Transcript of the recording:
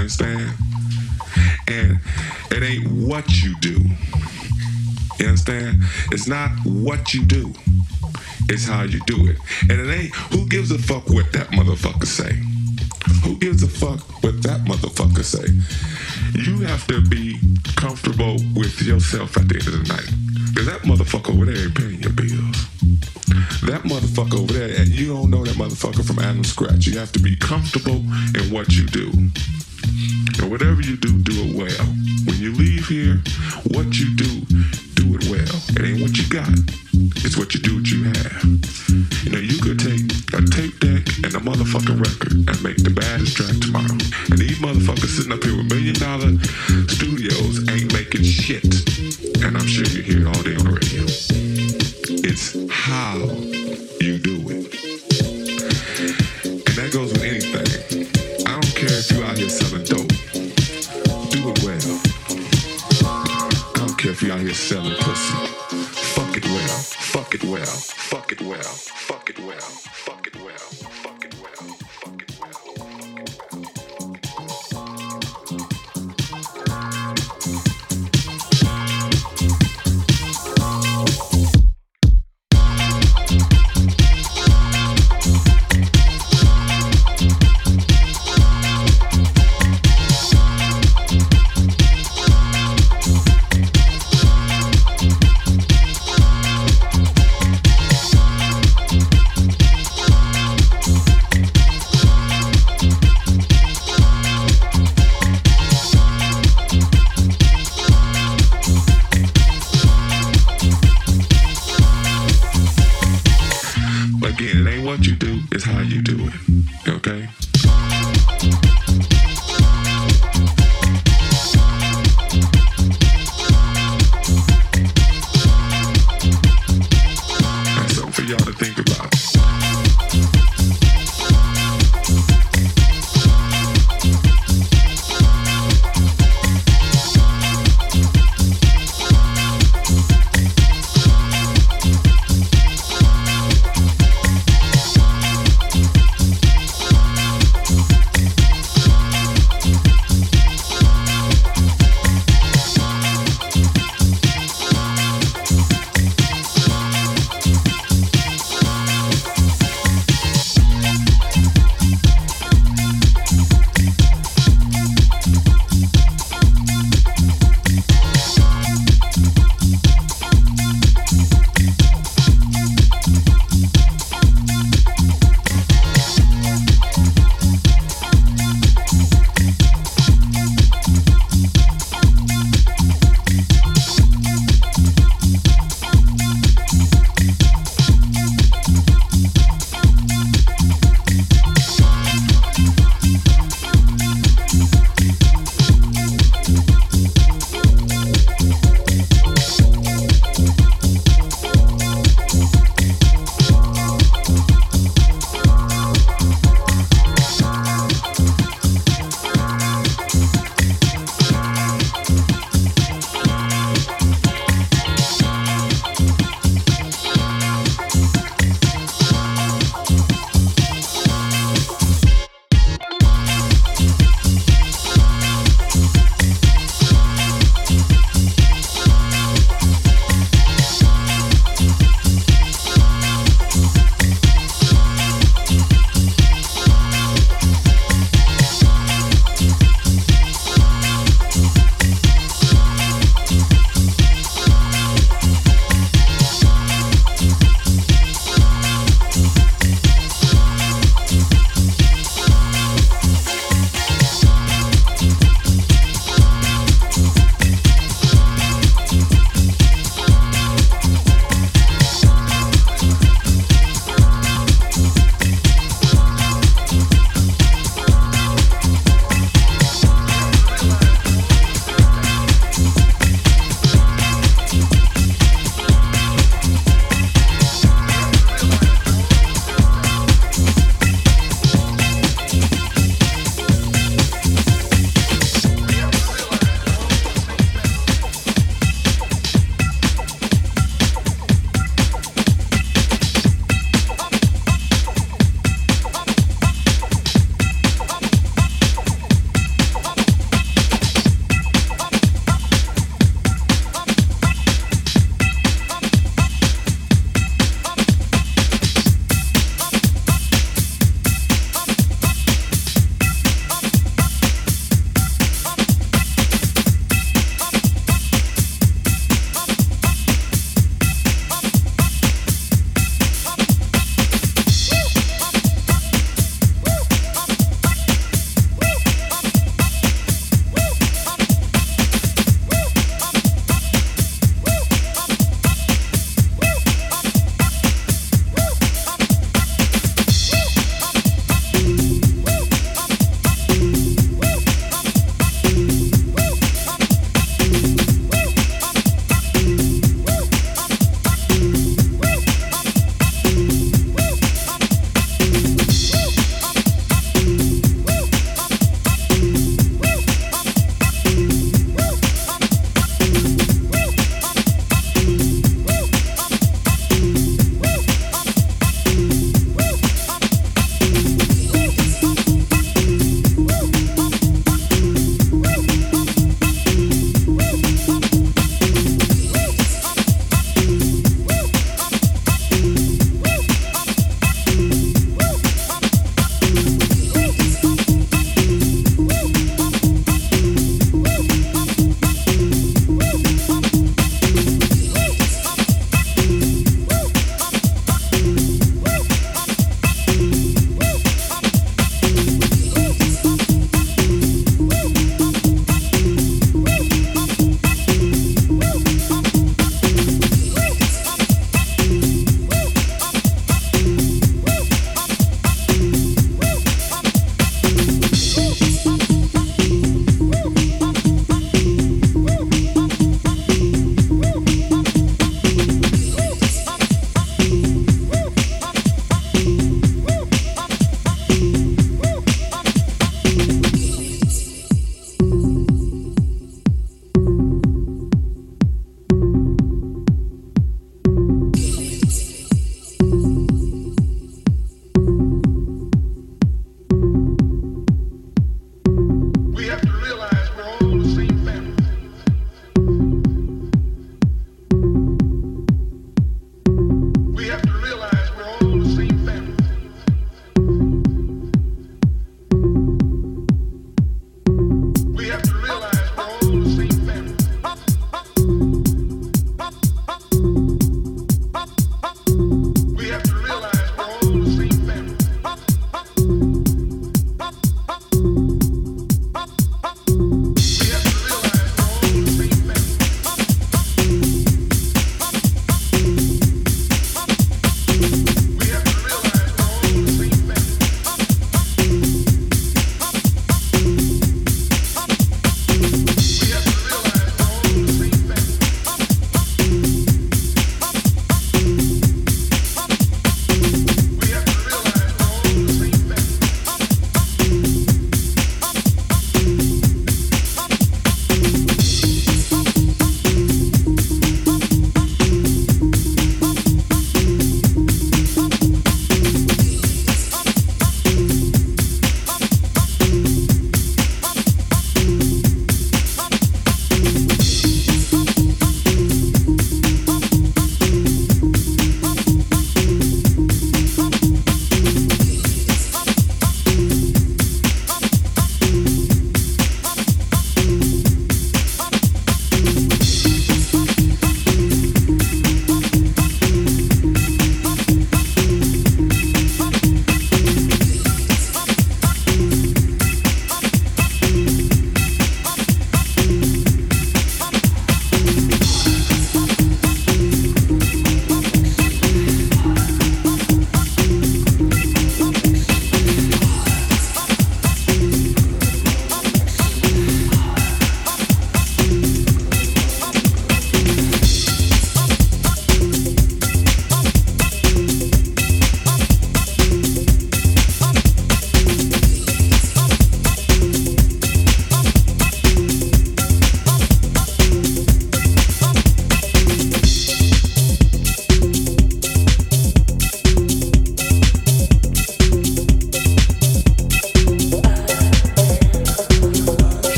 You understand? And it ain't what you do. You understand? It's not what you do. It's how you do it. And it ain't who gives a fuck what that motherfucker say. Who gives a fuck what that motherfucker say? You have to be comfortable with yourself at the end of the night. Cause that motherfucker over there ain't paying your bills. That motherfucker over there, and you don't know that motherfucker from Adam Scratch. You have to be comfortable in what you do. And whatever you do, do it well. When you leave here, what you do, do it well. It ain't what you got. It's what you do, what you have. You know, you could take a tape deck and a motherfucking record and make the baddest track tomorrow. And these motherfuckers sitting up here with million dollar studios ain't making shit. And I'm sure you hear it all day on the radio. It's how selling pussy.